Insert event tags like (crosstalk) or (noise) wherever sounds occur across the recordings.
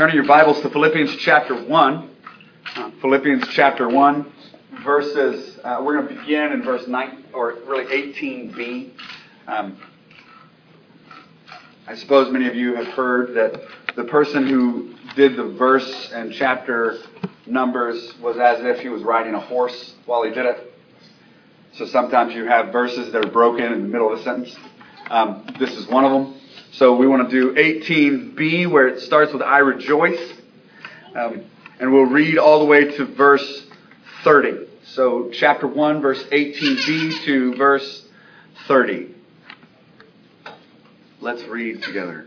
Turning your Bibles to Philippians chapter 1. Uh, Philippians chapter 1, verses, uh, we're going to begin in verse 9, or really 18b. Um, I suppose many of you have heard that the person who did the verse and chapter numbers was as if he was riding a horse while he did it. So sometimes you have verses that are broken in the middle of a sentence. Um, this is one of them. So we want to do 18b, where it starts with I rejoice. Um, and we'll read all the way to verse 30. So, chapter 1, verse 18b to verse 30. Let's read together.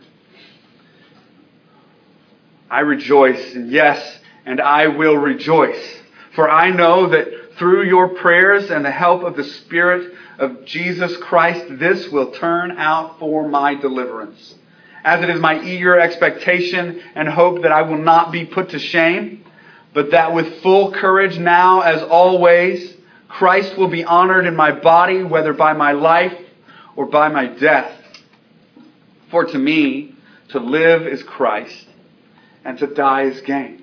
I rejoice, and yes, and I will rejoice. For I know that through your prayers and the help of the Spirit of Jesus Christ, this will turn out for my deliverance. As it is my eager expectation and hope that I will not be put to shame, but that with full courage now, as always, Christ will be honored in my body, whether by my life or by my death. For to me, to live is Christ, and to die is gain.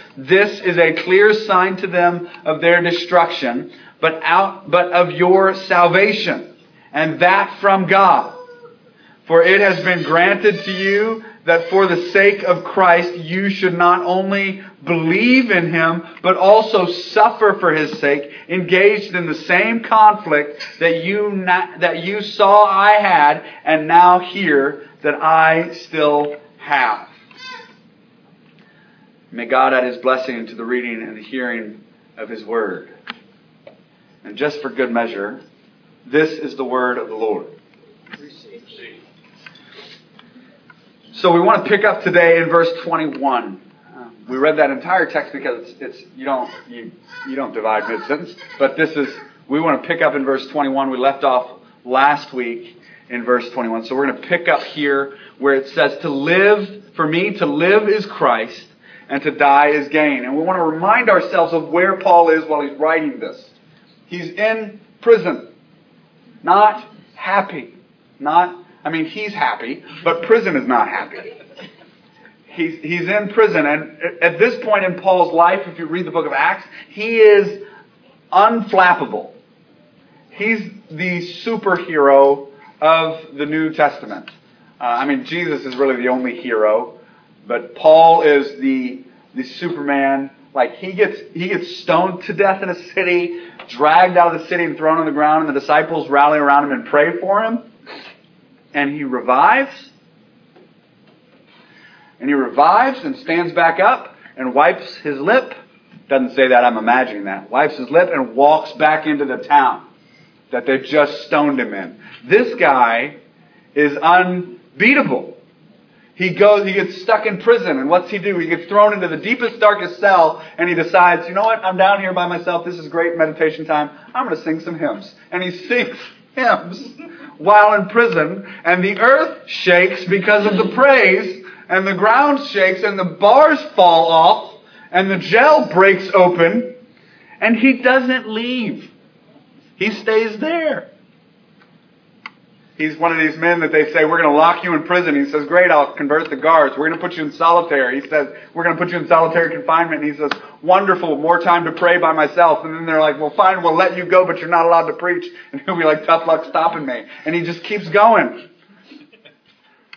This is a clear sign to them of their destruction, but out, but of your salvation, and that from God. For it has been granted to you that for the sake of Christ you should not only believe in him, but also suffer for his sake, engaged in the same conflict that you, na- that you saw I had and now hear that I still have. May God add his blessing to the reading and the hearing of his word. And just for good measure, this is the word of the Lord. So we want to pick up today in verse 21. Um, we read that entire text because it's, it's you don't you, you don't divide mid sentence, but this is we want to pick up in verse 21. We left off last week in verse 21. So we're going to pick up here where it says to live for me to live is Christ and to die is gain. And we want to remind ourselves of where Paul is while he's writing this. He's in prison, not happy, not I mean, he's happy, but prison is not happy. He's, he's in prison, and at this point in Paul's life, if you read the book of Acts, he is unflappable. He's the superhero of the New Testament. Uh, I mean, Jesus is really the only hero, but Paul is the the Superman. Like he gets he gets stoned to death in a city, dragged out of the city and thrown on the ground, and the disciples rally around him and pray for him and he revives. And he revives and stands back up and wipes his lip. Doesn't say that, I'm imagining that. Wipes his lip and walks back into the town that they've just stoned him in. This guy is unbeatable. He goes, he gets stuck in prison, and what's he do? He gets thrown into the deepest, darkest cell, and he decides, you know what, I'm down here by myself, this is great meditation time, I'm going to sing some hymns. And he sings (laughs) hymns while in prison, and the earth shakes because of the praise, and the ground shakes, and the bars fall off, and the jail breaks open, and he doesn't leave. He stays there. He's one of these men that they say, We're going to lock you in prison. He says, Great, I'll convert the guards. We're going to put you in solitary. He says, We're going to put you in solitary confinement. And he says, Wonderful, more time to pray by myself. And then they're like, Well, fine, we'll let you go, but you're not allowed to preach. (laughs) And he'll be like, Tough luck stopping me. And he just keeps going.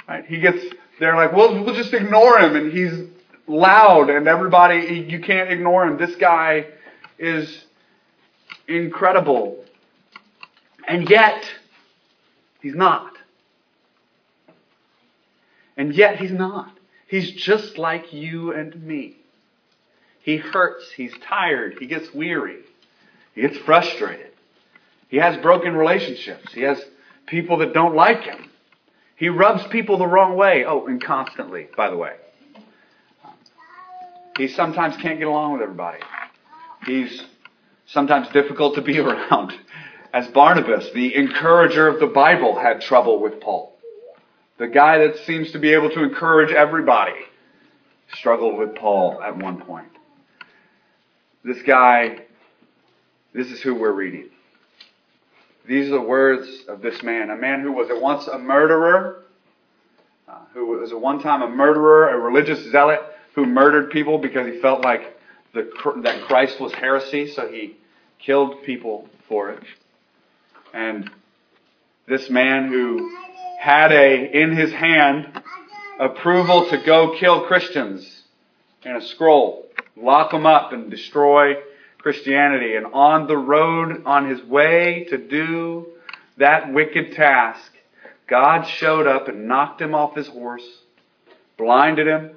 Right? He gets, they're like, Well, we'll just ignore him. And he's loud and everybody, you can't ignore him. This guy is incredible. And yet, he's not. And yet, he's not. He's just like you and me. He hurts. He's tired. He gets weary. He gets frustrated. He has broken relationships. He has people that don't like him. He rubs people the wrong way. Oh, and constantly, by the way. He sometimes can't get along with everybody. He's sometimes difficult to be (laughs) around. As Barnabas, the encourager of the Bible, had trouble with Paul. The guy that seems to be able to encourage everybody struggled with Paul at one point. This guy, this is who we're reading. These are the words of this man, a man who was at once a murderer, uh, who was at one time a murderer, a religious zealot who murdered people because he felt like the, that Christ was heresy, so he killed people for it. And this man who had a in his hand approval to go kill Christians in a scroll, lock them up and destroy Christianity. And on the road, on his way to do that wicked task, God showed up and knocked him off his horse, blinded him,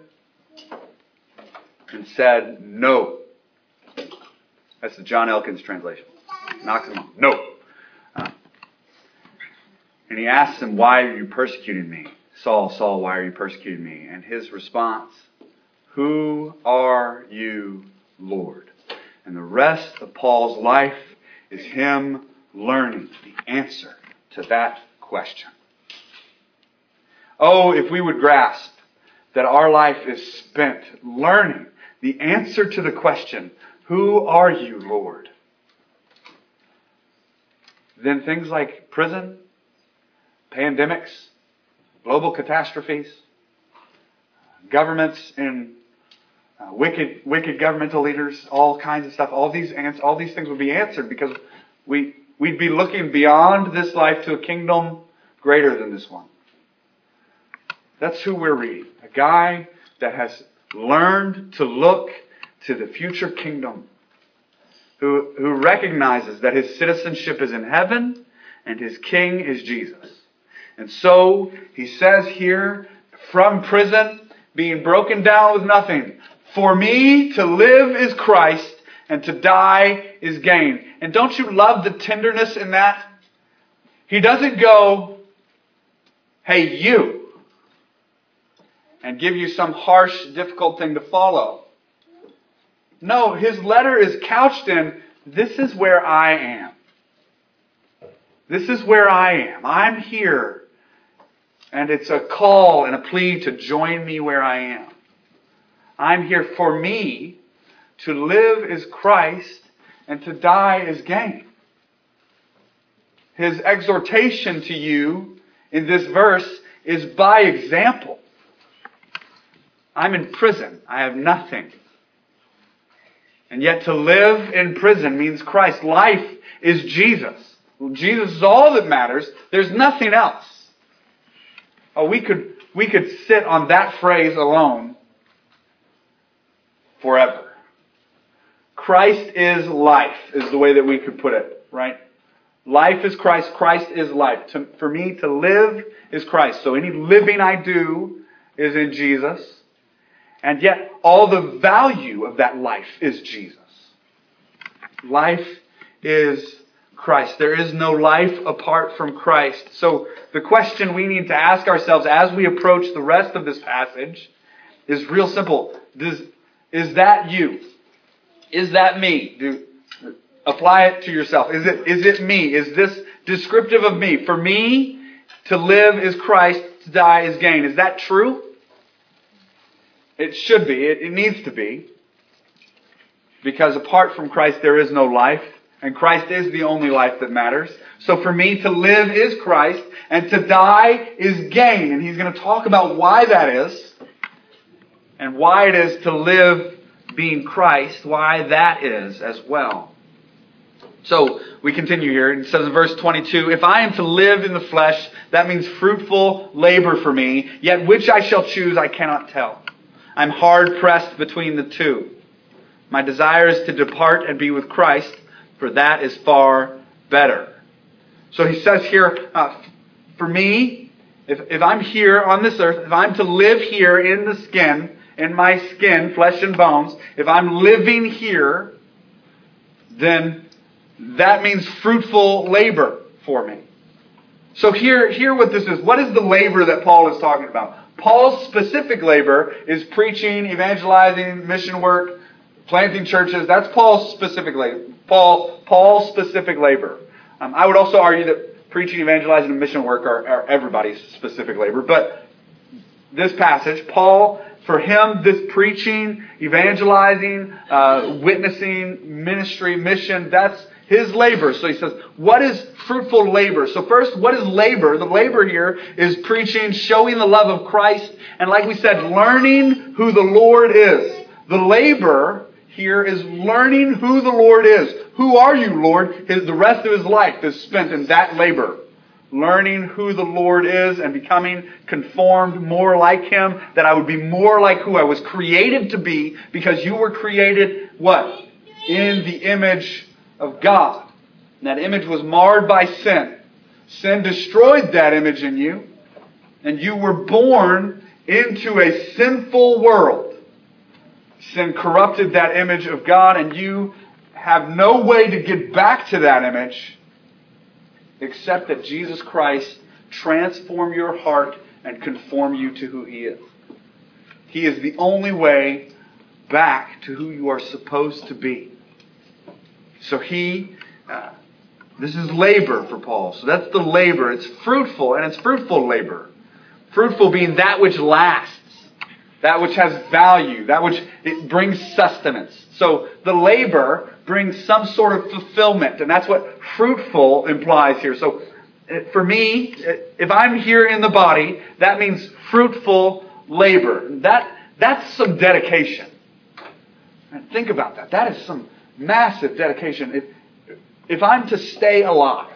and said, No. That's the John Elkins translation. Knocks him off. No. And he asks him, Why are you persecuting me? Saul, Saul, why are you persecuting me? And his response, Who are you, Lord? And the rest of Paul's life is him learning the answer to that question. Oh, if we would grasp that our life is spent learning the answer to the question, Who are you, Lord? Then things like prison, pandemics, global catastrophes, governments and uh, wicked, wicked governmental leaders, all kinds of stuff. All these, all these things would be answered because we, we'd be looking beyond this life to a kingdom greater than this one. That's who we're reading. A guy that has learned to look to the future kingdom, who, who recognizes that his citizenship is in heaven and his king is Jesus. And so he says here, from prison, being broken down with nothing, for me to live is Christ and to die is gain. And don't you love the tenderness in that? He doesn't go, hey, you, and give you some harsh, difficult thing to follow. No, his letter is couched in, this is where I am. This is where I am. I'm here. And it's a call and a plea to join me where I am. I'm here for me. To live is Christ, and to die is gain. His exhortation to you in this verse is by example. I'm in prison. I have nothing. And yet to live in prison means Christ. Life is Jesus. Jesus is all that matters. There's nothing else. Oh, we could, we could sit on that phrase alone forever. Christ is life, is the way that we could put it, right? Life is Christ. Christ is life. To, for me, to live is Christ. So any living I do is in Jesus. And yet, all the value of that life is Jesus. Life is Christ. There is no life apart from Christ. So, the question we need to ask ourselves as we approach the rest of this passage is real simple. Does, is that you? Is that me? Do, apply it to yourself. Is it, is it me? Is this descriptive of me? For me, to live is Christ, to die is gain. Is that true? It should be. It, it needs to be. Because apart from Christ, there is no life. And Christ is the only life that matters. So for me, to live is Christ, and to die is gain. And he's going to talk about why that is, and why it is to live being Christ, why that is as well. So we continue here. It says in verse 22 If I am to live in the flesh, that means fruitful labor for me, yet which I shall choose, I cannot tell. I'm hard pressed between the two. My desire is to depart and be with Christ, for that is far better. So he says here, uh, for me, if, if I'm here on this earth, if I'm to live here in the skin, in my skin, flesh and bones, if I'm living here, then that means fruitful labor for me. So here, here what this is. What is the labor that Paul is talking about? Paul's specific labor is preaching, evangelizing, mission work, planting churches. That's Paul's specific labor. Paul, Paul's specific labor. Um, I would also argue that preaching, evangelizing, and mission work are, are everybody's specific labor. But this passage, Paul, for him, this preaching, evangelizing, uh, witnessing, ministry, mission, that's his labor. So he says, what is fruitful labor? So first, what is labor? The labor here is preaching, showing the love of Christ, and like we said, learning who the Lord is. The labor here is learning who the Lord is. Who are you, Lord? His, the rest of his life is spent in that labor. Learning who the Lord is and becoming conformed more like Him, that I would be more like who I was created to be, because you were created, what? In the image of God. And that image was marred by sin. Sin destroyed that image in you, and you were born into a sinful world. Sin corrupted that image of God, and you have no way to get back to that image except that Jesus Christ transform your heart and conform you to who He is. He is the only way back to who you are supposed to be. So He, uh, this is labor for Paul. So that's the labor. It's fruitful, and it's fruitful labor. Fruitful being that which lasts, that which has value, that which it brings sustenance. So the labor brings some sort of fulfillment, and that's what fruitful implies here. So uh, for me, uh, if I'm here in the body, that means fruitful labor. That that's some dedication. And think about that. That is some massive dedication. If, if I'm to stay alive,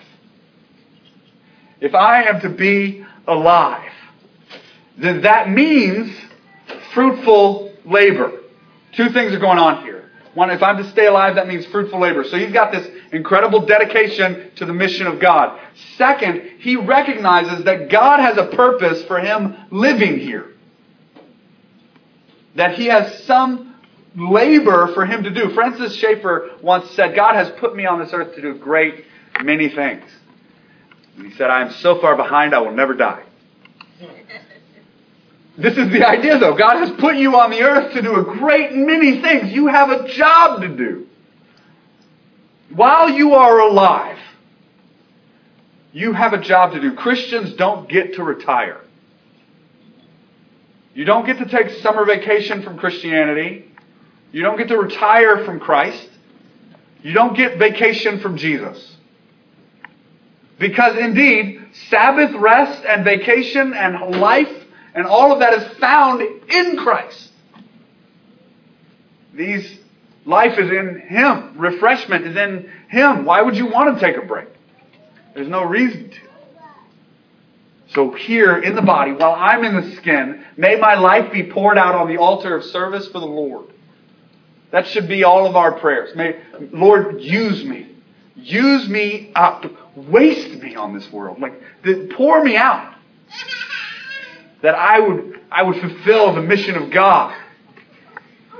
if I am to be alive, then that means fruitful labor. Two things are going on here. One, if I'm to stay alive, that means fruitful labor. So he's got this incredible dedication to the mission of God. Second, he recognizes that God has a purpose for him living here. That he has some labor for him to do. Francis Schaeffer once said, God has put me on this earth to do great many things. And he said, I am so far behind, I will never die. This is the idea, though. God has put you on the earth to do a great many things. You have a job to do. While you are alive, you have a job to do. Christians don't get to retire. You don't get to take summer vacation from Christianity. You don't get to retire from Christ. You don't get vacation from Jesus. Because indeed, Sabbath rest and vacation and life and all of that is found in Christ. These life is in Him. Refreshment is in Him. Why would you want to take a break? There's no reason to. So here in the body, while I'm in the skin, may my life be poured out on the altar of service for the Lord. That should be all of our prayers. May Lord use me. Use me up. Waste me on this world. Like pour me out that I would, I would fulfill the mission of God,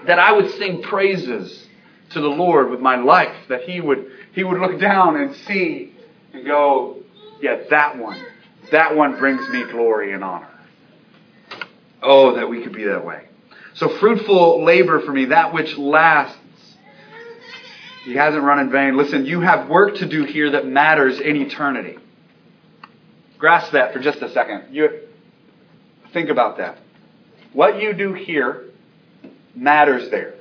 that I would sing praises to the Lord with my life, that He would, He would look down and see and go, yeah, that one, that one brings me glory and honor. Oh, that we could be that way. So fruitful labor for me, that which lasts. He hasn't run in vain. Listen, you have work to do here that matters in eternity. Grasp that for just a second. You, Think about that. What you do here matters there.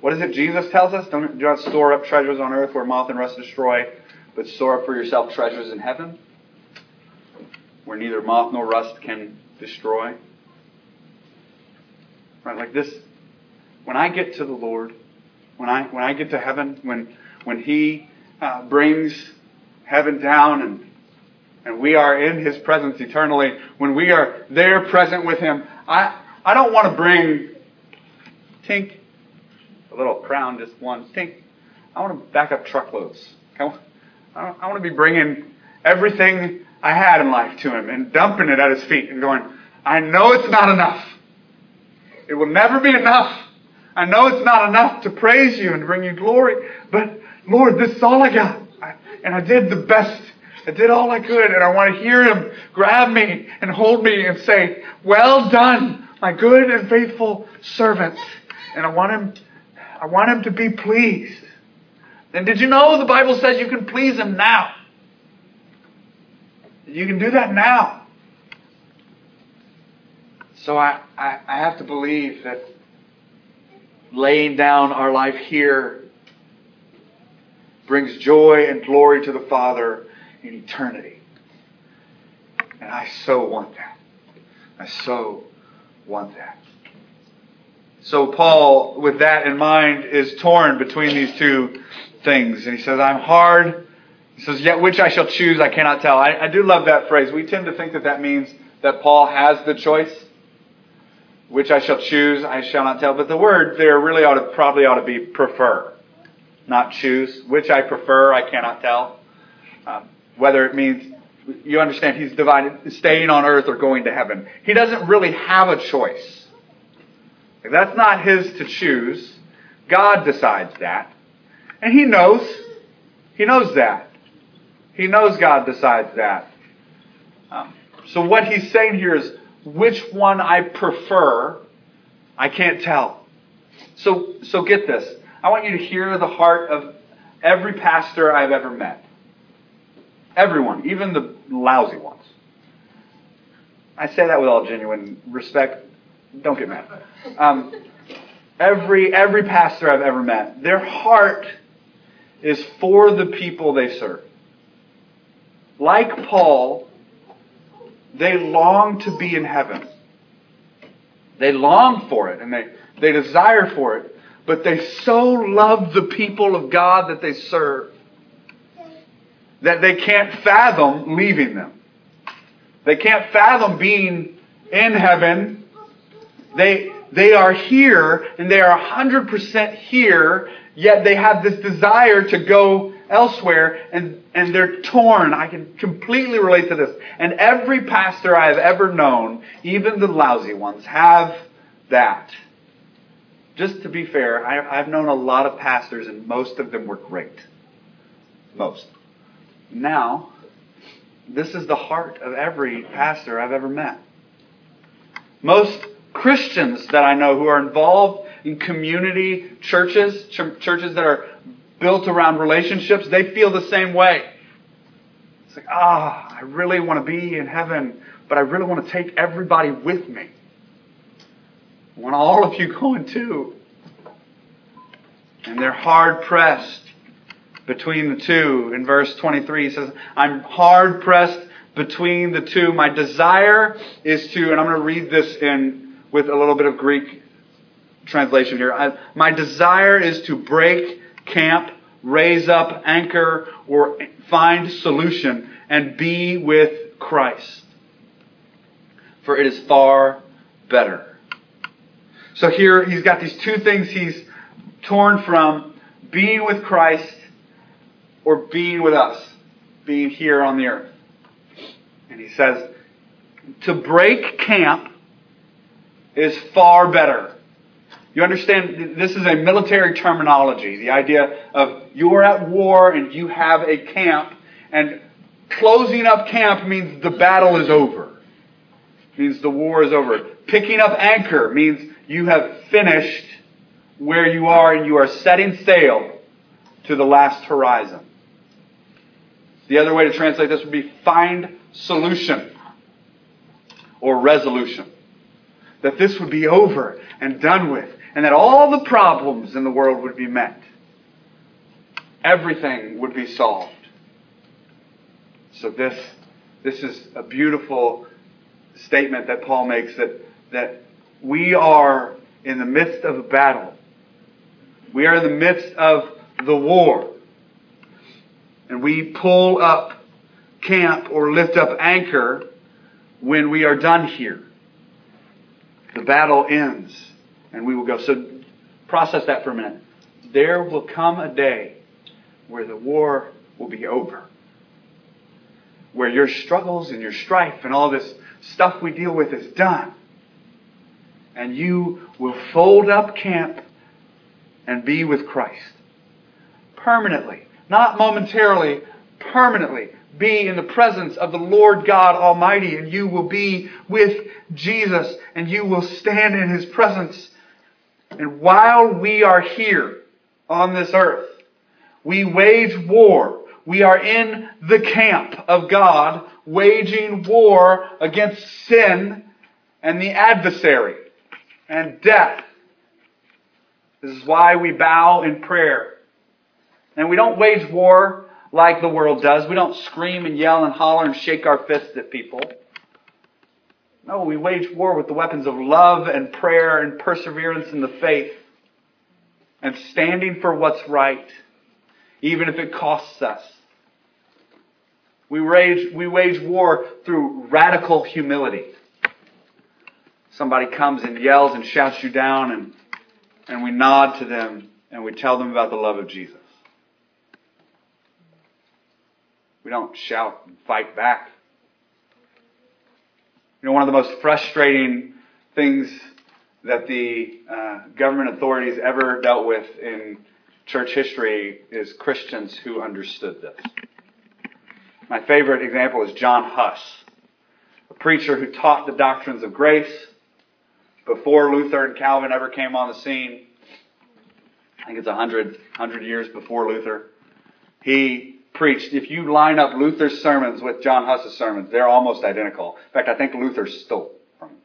What is it Jesus tells us? Don't, do not store up treasures on earth where moth and rust destroy, but store up for yourself treasures in heaven where neither moth nor rust can destroy. Right, like this. When I get to the Lord, when I when I get to heaven, when when He uh, brings heaven down and and we are in His presence eternally, when we are there present with Him, I, I don't want to bring tink, a little crown, just one tink. I want to back up truckloads. I want, I want to be bringing everything I had in life to Him and dumping it at His feet and going, I know it's not enough. It will never be enough. I know it's not enough to praise you and bring you glory, but Lord, this is all I got. I, and I did the best. I did all I could, and I want to hear Him grab me and hold me and say, Well done, my good and faithful servant. And I want Him, I want Him to be pleased. And did you know the Bible says you can please Him now? You can do that now. So I, I, I have to believe that laying down our life here brings joy and glory to the Father in eternity. And I so want that. I so want that. So Paul, with that in mind, is torn between these two things. And he says, I'm hard. He says, yet which I shall choose, I cannot tell. I, I do love that phrase. We tend to think that that means that Paul has the choice. Which I shall choose, I shall not tell. But the word there really ought to, probably ought to be prefer, not choose. Which I prefer, I cannot tell. Um, whether it means, you understand, he's divided, staying on earth or going to heaven. He doesn't really have a choice. That's not his to choose. God decides that. And he knows. He knows that. He knows God decides that. Um, so what he's saying here is, which one I prefer, I can't tell. So, so get this. I want you to hear the heart of every pastor I've ever met. Everyone, even the lousy ones. I say that with all genuine respect. Don't get mad. Um, every every pastor I've ever met, their heart is for the people they serve. Like Paul, they long to be in heaven. They long for it and they, they desire for it, but they so love the people of God that they serve that they can't fathom leaving them. They can't fathom being in heaven. They, they are here and they are 100% here, yet they have this desire to go elsewhere and, and they're torn. I can completely relate to this. And every pastor I have ever known, even the lousy ones, have that. Just to be fair, I, I've known a lot of pastors and most of them were great. Most. Now, this is the heart of every pastor I've ever met. Most Christians that I know who are involved in community churches, ch- churches that are built around relationships, they feel the same way. It's like, ah, I really want to be in heaven, but I really want to take everybody with me. I want all of you going too. And they're hard pressed between the two. In verse 23, he says, I'm hard pressed between the two. My desire is to, and I'm going to read this in with a little bit of Greek translation here. I, my desire is to break camp, raise up anchor, or find solution and be with Christ. For it is far better. So here he's got these two things he's torn from being with Christ or being with us, being here on the earth. And he says, to break camp is far better. You understand, this is a military terminology. The idea of you are at war and you have a camp, and closing up camp means the battle is over. means the war is over. Picking up anchor means you have finished where you are and you are setting sail to the last horizon. The other way to translate this would be find solution or resolution. That this would be over and done with, and that all the problems in the world would be met. Everything would be solved. So this, this is a beautiful statement that Paul makes that, that we are in the midst of a battle. We are in the midst of the war and we pull up camp or lift up anchor when we are done here. The battle ends and we will go. So process that for a minute. There will come a day where the war will be over. Where your struggles and your strife and all this stuff we deal with is done. And you will fold up camp and be with Christ. Permanently. Not momentarily, permanently be in the presence of the Lord God Almighty, and you will be with Jesus, and you will stand in His presence. And while we are here on this earth, we wage war. We are in the camp of God, waging war against sin and the adversary and death. This is why we bow in prayer. And we don't wage war like the world does. We don't scream and yell and holler and shake our fists at people. No, we wage war with the weapons of love and prayer and perseverance in the faith and standing for what's right, even if it costs us. We wage, we wage war through radical humility. Somebody comes and yells and shouts you down, and, and we nod to them and we tell them about the love of Jesus. We don't shout and fight back. You know, one of the most frustrating things that the uh, government authorities ever dealt with in church history is Christians who understood this. My favorite example is John Huss, a preacher who taught the doctrines of grace before Luther and Calvin ever came on the scene. I think it's a hundred, hundred years before Luther. He preached, if you line up Luther's sermons with John Huss's sermons, they're almost identical. In fact, I think Luther stole from him.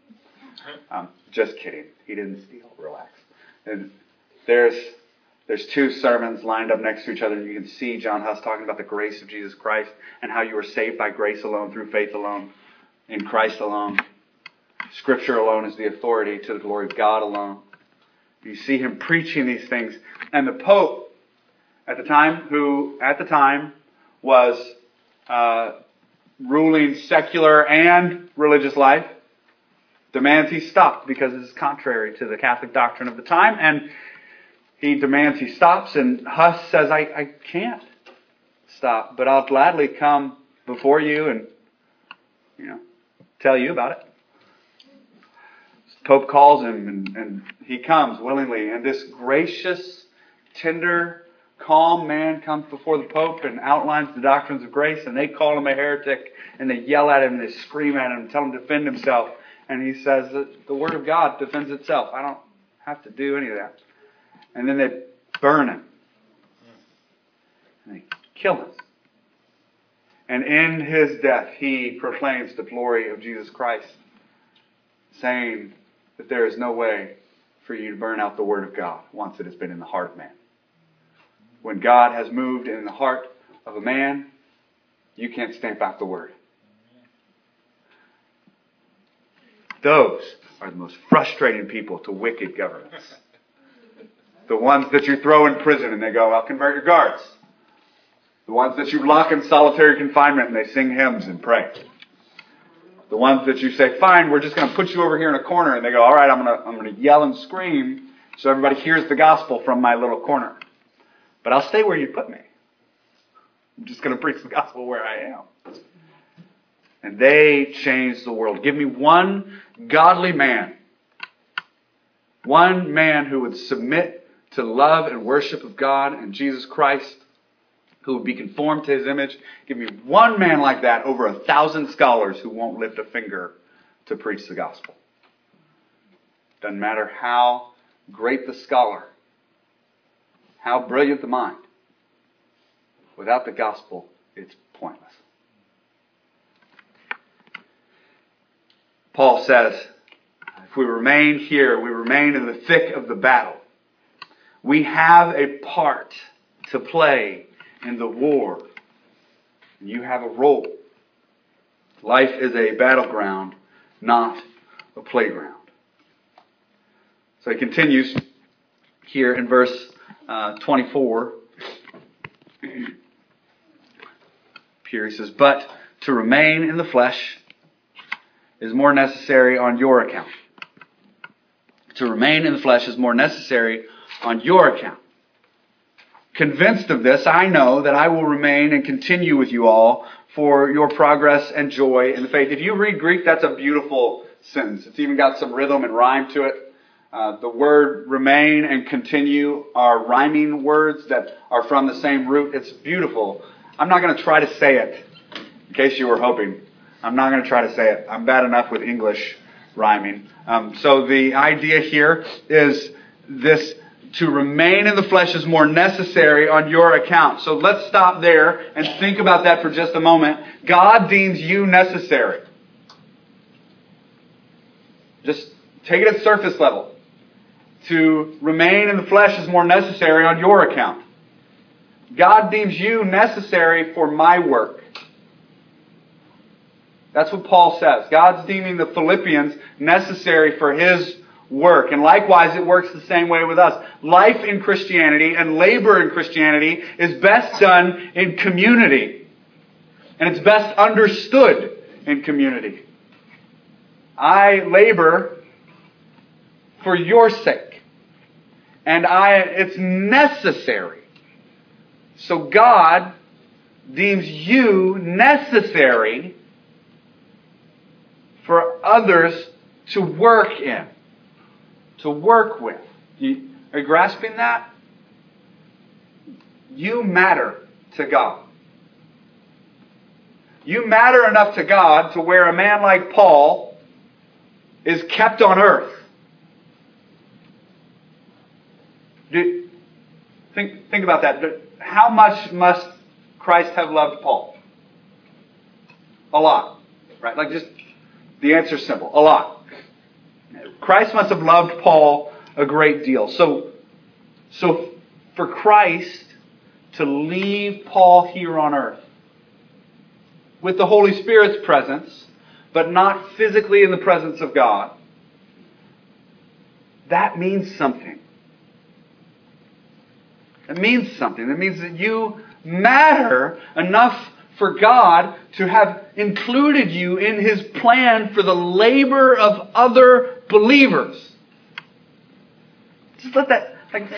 Um, just kidding. He didn't steal. Relax. And there's there's two sermons lined up next to each other, you can see John Huss talking about the grace of Jesus Christ and how you are saved by grace alone, through faith alone, in Christ alone. Scripture alone is the authority to the glory of God alone. You see him preaching these things. And the Pope at the time, who at the time was uh, ruling secular and religious life, demands he stop because it is contrary to the Catholic doctrine of the time, and he demands he stops, and Huss says, I, I can't stop, but I'll gladly come before you and, you know, tell you about it. Pope calls him, and, and he comes willingly, and this gracious, tender, calm man comes before the Pope and outlines the doctrines of grace, and they call him a heretic, and they yell at him, and they scream at him, and tell him to defend himself. And he says that the Word of God defends itself. I don't have to do any of that. And then they burn him. And they kill him. And in his death, he proclaims the glory of Jesus Christ, saying that there is no way for you to burn out the Word of God once it has been in the heart of man. When God has moved in the heart of a man, you can't stamp out the Word. Those are the most frustrating people to wicked governments. The ones that you throw in prison and they go, I'll convert your guards. The ones that you lock in solitary confinement and they sing hymns and pray. The ones that you say, fine, we're just going to put you over here in a corner and they go, all right, I'm going to, I'm going to yell and scream so everybody hears the gospel from my little corner. But I'll stay where you put me. I'm just going to preach the gospel where I am. And they changed the world. Give me one godly man. One man who would submit to love and worship of God and Jesus Christ, who would be conformed to his image. Give me one man like that over a thousand scholars who won't lift a finger to preach the gospel. Doesn't matter how great the scholar, how brilliant the mind. Without the gospel, it's pointless. Paul says, if we remain here, we remain in the thick of the battle. We have a part to play in the war. And You have a role. Life is a battleground, not a playground. So he continues here in verse uh, 24. Here he says, But to remain in the flesh is more necessary on your account. To remain in the flesh is more necessary on your account. Convinced of this, I know that I will remain and continue with you all for your progress and joy in the faith. If you read Greek, that's a beautiful sentence. It's even got some rhythm and rhyme to it. Uh, the word remain and continue are rhyming words that are from the same root. It's beautiful. I'm not going to try to say it, in case you were hoping. I'm not going to try to say it. I'm bad enough with English rhyming. Um, so the idea here is this to remain in the flesh is more necessary on your account. So let's stop there and think about that for just a moment. God deems you necessary. Just take it at surface level. To remain in the flesh is more necessary on your account. God deems you necessary for my work. That's what Paul says. God's deeming the Philippians necessary for his work. And likewise, it works the same way with us. Life in Christianity and labor in Christianity is best done in community. And it's best understood in community. I labor for your sake. And I, it's necessary. So God deems you necessary for others to work in to work with. You, are you grasping that? You matter to God. You matter enough to God to where a man like Paul is kept on earth. Do, think, think about that. How much must Christ have loved Paul? A lot. Right? Like just the answer is simple. A lot. Christ must have loved Paul a great deal. So, so for Christ to leave Paul here on earth with the Holy Spirit's presence, but not physically in the presence of God, that means something. It means something. It means that you matter enough for God to have included you in His plan for the labor of other believers. Just let that, like,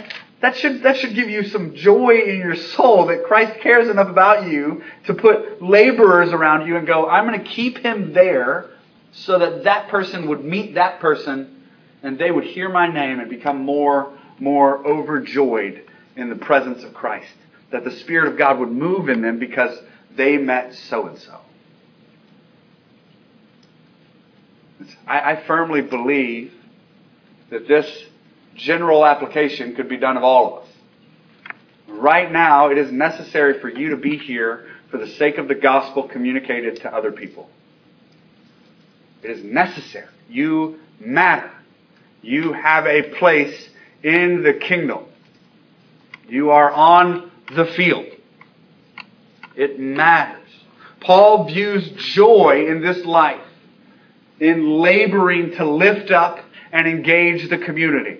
that should, that should give you some joy in your soul that Christ cares enough about you to put laborers around you and go, I'm going to keep him there so that that person would meet that person and they would hear my name and become more, more overjoyed in the presence of Christ. That the Spirit of God would move in them because they met so and so. I, firmly believe that this general application could be done of all of us. Right now, it is necessary for you to be here for the sake of the gospel communicated to other people. It is necessary. You matter. You have a place in the kingdom. You are on the field. It matters. Paul views joy in this life in laboring to lift up and engage the community,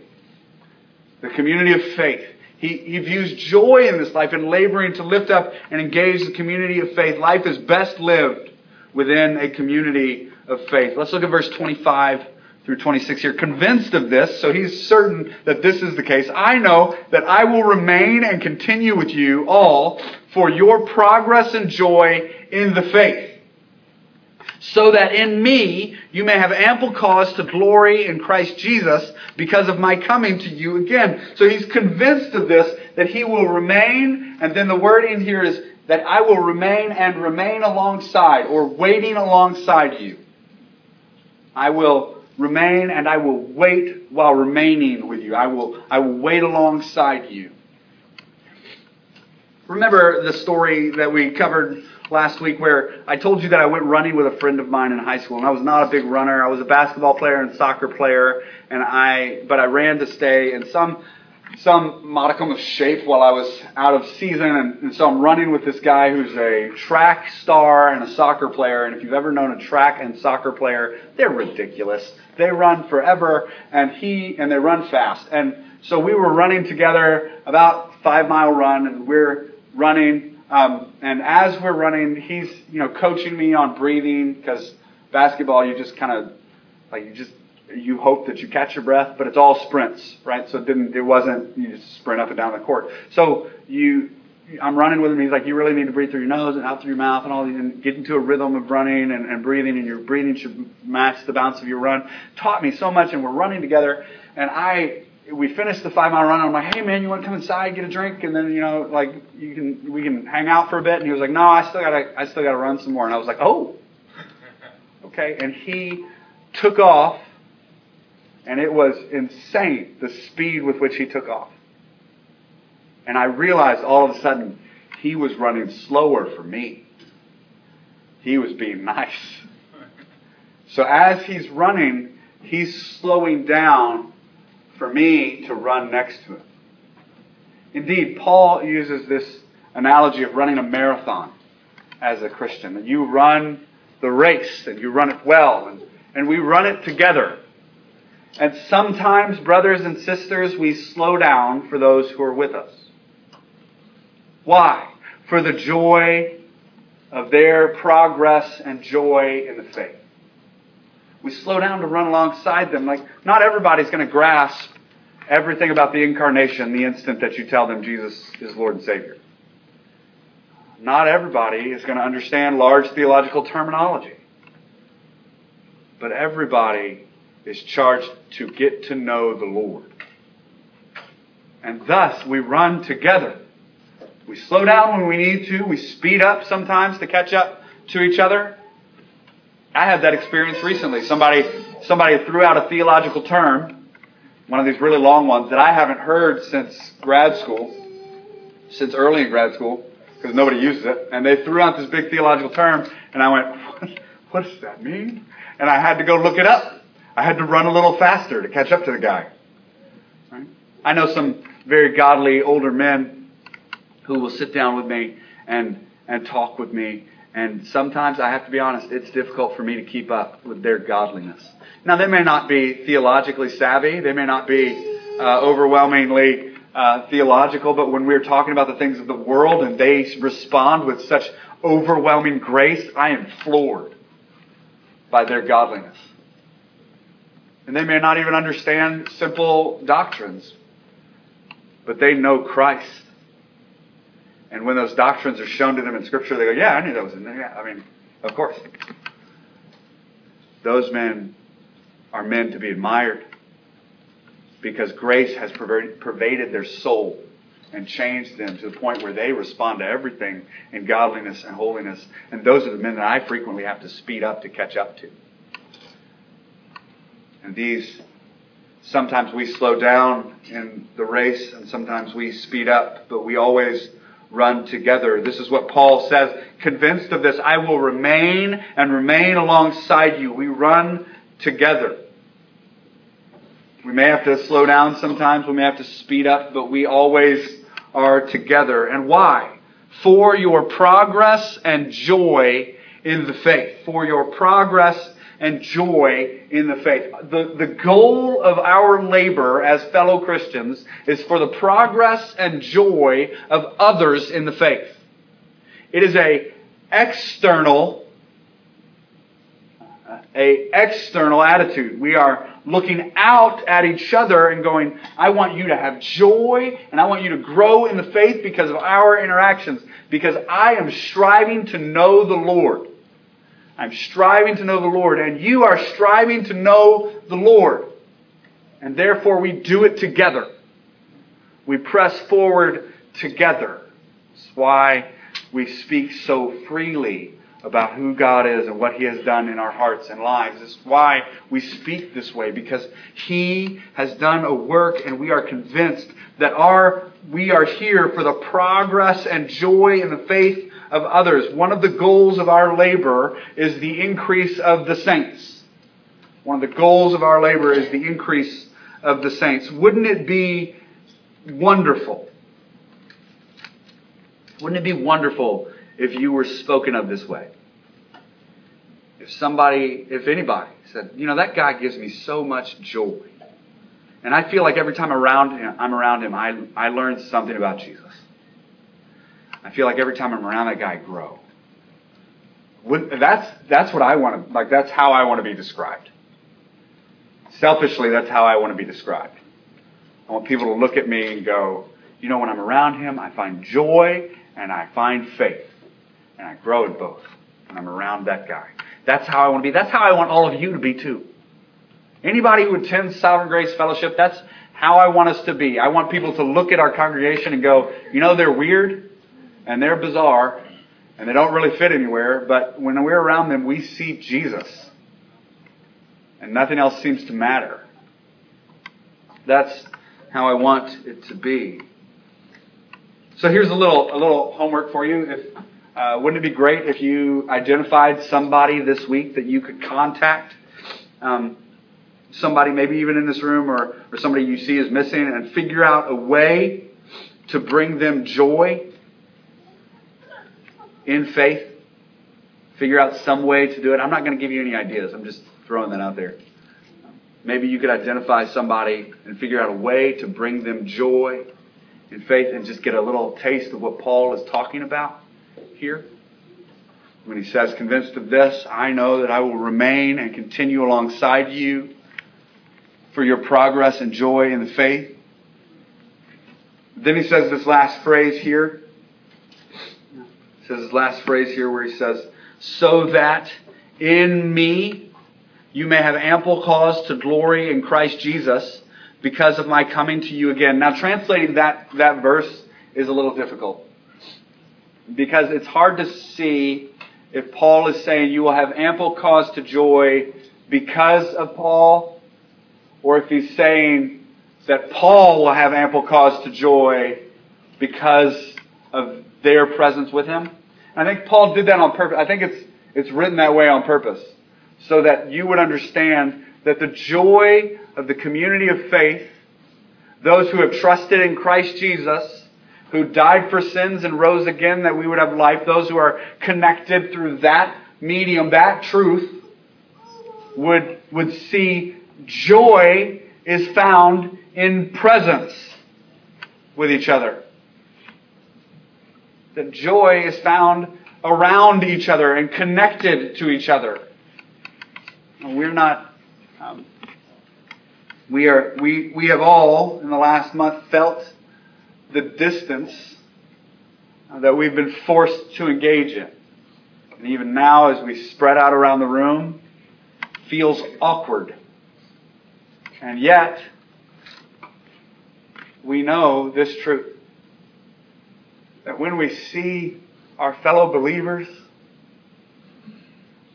the community of faith. He, he views joy in this life in laboring to lift up and engage the community of faith. Life is best lived within a community of faith. Let's look at verse 25 through 26 here. Convinced of this, so he's certain that this is the case. I know that I will remain and continue with you all for your progress and joy in the faith so that in me you may have ample cause to glory in Christ Jesus because of my coming to you again. So he's convinced of this, that he will remain, and then the wording here is that I will remain and remain alongside, or waiting alongside you. I will remain and I will wait while remaining with you. I will, I will wait alongside you. Remember the story that we covered last week where I told you that I went running with a friend of mine in high school, and I was not a big runner. I was a basketball player and soccer player, and I but I ran to stay and some some modicum of shape while I was out of season, and, and so I'm running with this guy who's a track star and a soccer player. And if you've ever known a track and soccer player, they're ridiculous. They run forever, and he and they run fast. And so we were running together about five mile run, and we're running Um, and as we're running, he's you know coaching me on breathing because basketball you just kind of like you just you hope that you catch your breath, but it's all sprints, right? So it didn't it wasn't you just sprint up and down the court. So you I'm running with him. He's like, you really need to breathe through your nose and out through your mouth and all these, and get into a rhythm of running and, and breathing, and your breathing should match the bounce of your run. Taught me so much, and we're running together. And I we finished the five mile run. I'm like, hey man, you want to come inside, get a drink, and then you know, like you can we can hang out for a bit. And he was like, no, I still gotta I still gotta run some more. And I was like, oh, okay. And he took off, and it was insane the speed with which he took off. And I realized all of a sudden he was running slower for me. He was being (laughs) nice. So as he's running, he's slowing down for me to run next to him. Indeed, Paul uses this analogy of running a marathon as a Christian. That you run the race and you run it well, and, and we run it together. And sometimes, brothers and sisters, we slow down for those who are with us. Why? For the joy of their progress and joy in the faith. We slow down to run alongside them. Like, not everybody's going to grasp everything about the incarnation the instant that you tell them Jesus is Lord and Savior. Not everybody is going to understand large theological terminology. But everybody is charged to get to know the Lord. And thus we run together. We slow down when we need to. We speed up sometimes to catch up to each other. I had that experience recently. Somebody, somebody threw out a theological term, one of these really long ones that I haven't heard since grad school, since early in grad school, because nobody uses it. And they threw out this big theological term, and I went, (laughs) what, what does that mean? And I had to go look it up. I had to run a little faster to catch up to the guy. Right? I know some very godly older men who will sit down with me and, and talk with me and sometimes I have to be honest, it's difficult for me to keep up with their godliness. Now, they may not be theologically savvy, they may not be uh, overwhelmingly uh, theological, but when we're talking about the things of the world and they respond with such overwhelming grace, I am floored by their godliness. And they may not even understand simple doctrines, but they know Christ. And when those doctrines are shown to them in Scripture, they go, Yeah, I knew that was in there. Yeah, I mean, of course. Those men are men to be admired because grace has pervaded their soul and changed them to the point where they respond to everything in godliness and holiness. And those are the men that I frequently have to speed up to catch up to. And these, sometimes we slow down in the race and sometimes we speed up, but we always run together. This is what Paul says. Convinced of this, I will remain and remain alongside you. We run together. We may have to slow down sometimes, we may have to speed up, but we always are together. And why? For your progress and joy in the faith. For your progress and joy in the faith. The, the goal of our labor as fellow Christians is for the progress and joy of others in the faith. It is a external a external attitude. We are looking out at each other and going, I want you to have joy and I want you to grow in the faith because of our interactions, because I am striving to know the Lord. I'm striving to know the Lord, and you are striving to know the Lord. And therefore, we do it together. We press forward together. That's why we speak so freely about who God is and what He has done in our hearts and lives. It's why we speak this way, because He has done a work, and we are convinced that our we are here for the progress and joy in the faith of others. One of the goals of our labor is the increase of the saints. One of the goals of our labor is the increase of the saints. Wouldn't it be wonderful? Wouldn't it be wonderful if you were spoken of this way? If somebody, if anybody said, you know, that guy gives me so much joy. And I feel like every time around him, I'm around him, I, I learn something about Jesus. I feel like every time I'm around that guy, I grow. That's, that's what I want to, like, that's how I want to be described. Selfishly, that's how I want to be described. I want people to look at me and go, you know, when I'm around him, I find joy and I find faith. And I grow in both when I'm around that guy. That's how I want to be. That's how I want all of you to be too. Anybody who attends Sovereign Grace Fellowship, that's how I want us to be. I want people to look at our congregation and go, you know, they're weird and they're bizarre and they don't really fit anywhere, but when we're around them, we see Jesus. And nothing else seems to matter. That's how I want it to be. So here's a little a little homework for you. If uh, wouldn't it be great if you identified somebody this week that you could contact? Um, somebody maybe even in this room or, or somebody you see is missing and figure out a way to bring them joy in faith. Figure out some way to do it. I'm not going to give you any ideas. I'm just throwing that out there. Maybe you could identify somebody and figure out a way to bring them joy in faith and just get a little taste of what Paul is talking about here. When he says, Convinced of this, I know that I will remain and continue alongside you for your progress and joy in the faith. Then he says this last phrase here. Says this last phrase here where he says, So that in me you may have ample cause to glory in Christ Jesus because of my coming to you again. Now, translating that, that verse is a little difficult because it's hard to see if Paul is saying you will have ample cause to joy because of Paul, or if he's saying that Paul will have ample cause to joy because of their presence with him. I think Paul did that on purpose. I think it's, it's written that way on purpose so that you would understand that the joy of the community of faith, those who have trusted in Christ Jesus, who died for sins and rose again that we would have life, those who are connected through that medium, that truth, would, would see joy is found in presence with each other. That joy is found around each other and connected to each other. We're not, um, we are, we, we have all in the last month felt the distance that we've been forced to engage in. And even now, as we spread out around the room, feels awkward. And yet, we know this truth that when we see our fellow believers,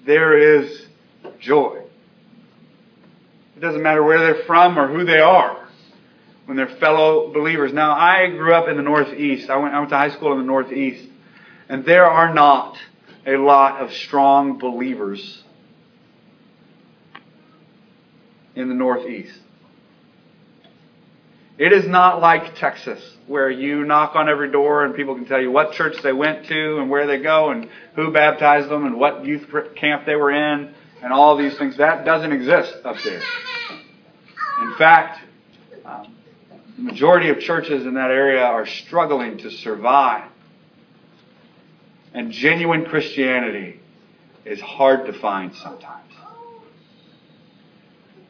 there is joy. It doesn't matter where they're from or who they are when they're fellow believers. Now, I grew up in the Northeast. I went, I went to high school in the Northeast. And there are not a lot of strong believers in the Northeast. It is not like Texas, where you knock on every door and people can tell you what church they went to and where they go and who baptized them and what youth camp they were in and all these things. That doesn't exist up there. In fact, um, the majority of churches in that area are struggling to survive. And genuine Christianity is hard to find sometimes.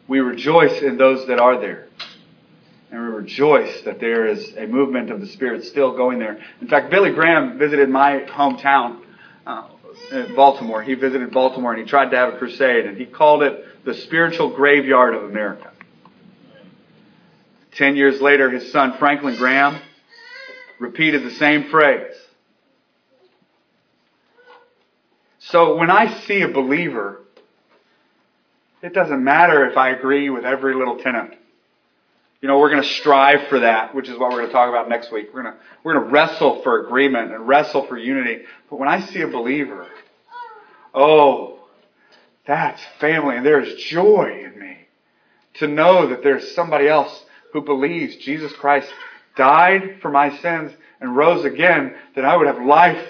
We rejoice in those that are there. And we rejoice that there is a movement of the Spirit still going there. In fact, Billy Graham visited my hometown, uh, Baltimore. He visited Baltimore and he tried to have a crusade, and he called it the spiritual graveyard of America. Ten years later, his son Franklin Graham repeated the same phrase. So when I see a believer, it doesn't matter if I agree with every little tenant. You know, we're going to strive for that, which is what we're going to talk about next week. We're going to, we're going to wrestle for agreement and wrestle for unity. But when I see a believer, oh, that's family and there's joy in me to know that there's somebody else who believes Jesus Christ died for my sins and rose again, that I would have life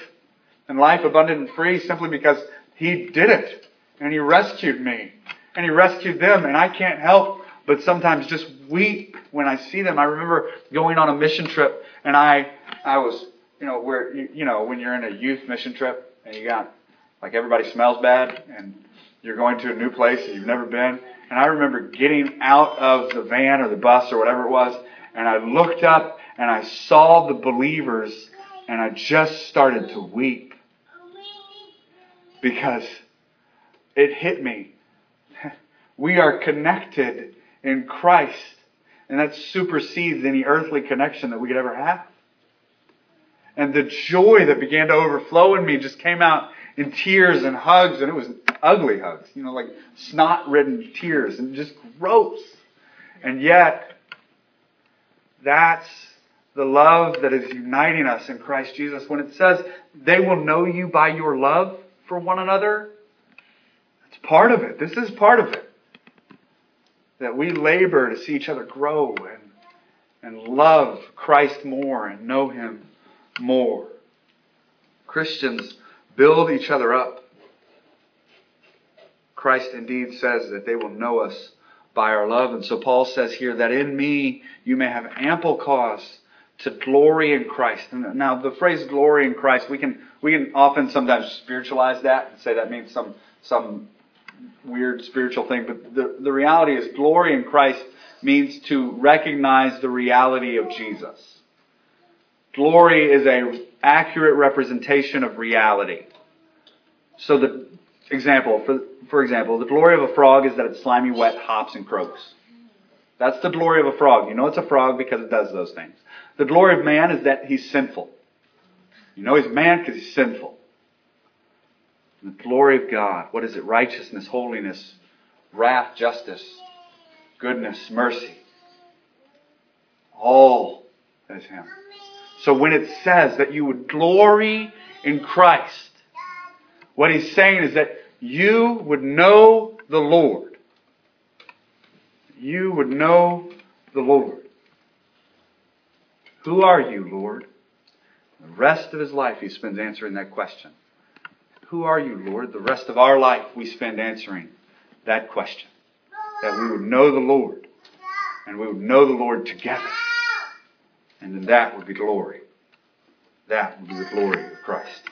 and life abundant and free simply because He did it. And He rescued me. And He rescued them. And I can't help but sometimes just weep when I see them. I remember going on a mission trip and I, I was you know, where you, know when you're in a youth mission trip and you got like everybody smells bad and you're going to a new place that you've never been. And I remember getting out of the van or the bus or whatever it was, and I looked up and I saw the believers, and I just started to weep because it hit me. (laughs) We are connected in Christ, and that supersedes any earthly connection that we could ever have. And the joy that began to overflow in me just came out in tears and hugs, and it was ugly hugs, you know, like snot ridden tears, and just gross. And yet, that's the love that is uniting us in Christ Jesus. When it says, they will know you by your love for one another, that's part of it. This is part of it. That we labor to see each other grow and, and love Christ more and know Him more. Christians build each other up. Christ indeed says that they will know us by our love. And so Paul says here that in me you may have ample cause to glory in Christ. And now the phrase glory in Christ, we can we can often sometimes spiritualize that and say that means some some weird spiritual thing, but the, the reality is glory in Christ means to recognize the reality of Jesus. Glory is a accurate representation of reality. So the example, for, for example, the glory of a frog is that it's slimy, wet, hops, and croaks. That's the glory of a frog. You know it's a frog because it does those things. The glory of man is that he's sinful. You know he's man because he's sinful. The glory of God, what is it? Righteousness, holiness, wrath, justice, goodness, mercy. All is him. So when it says that you would glory in Christ, what he's saying is that you would know the Lord. You would know the Lord. Who are you, Lord? The rest of his life he spends answering that question. Who are you, Lord? The rest of our life we spend answering that question. That we would know the Lord. And we would know the Lord together. And then that would be glory. That would be the glory of Christ.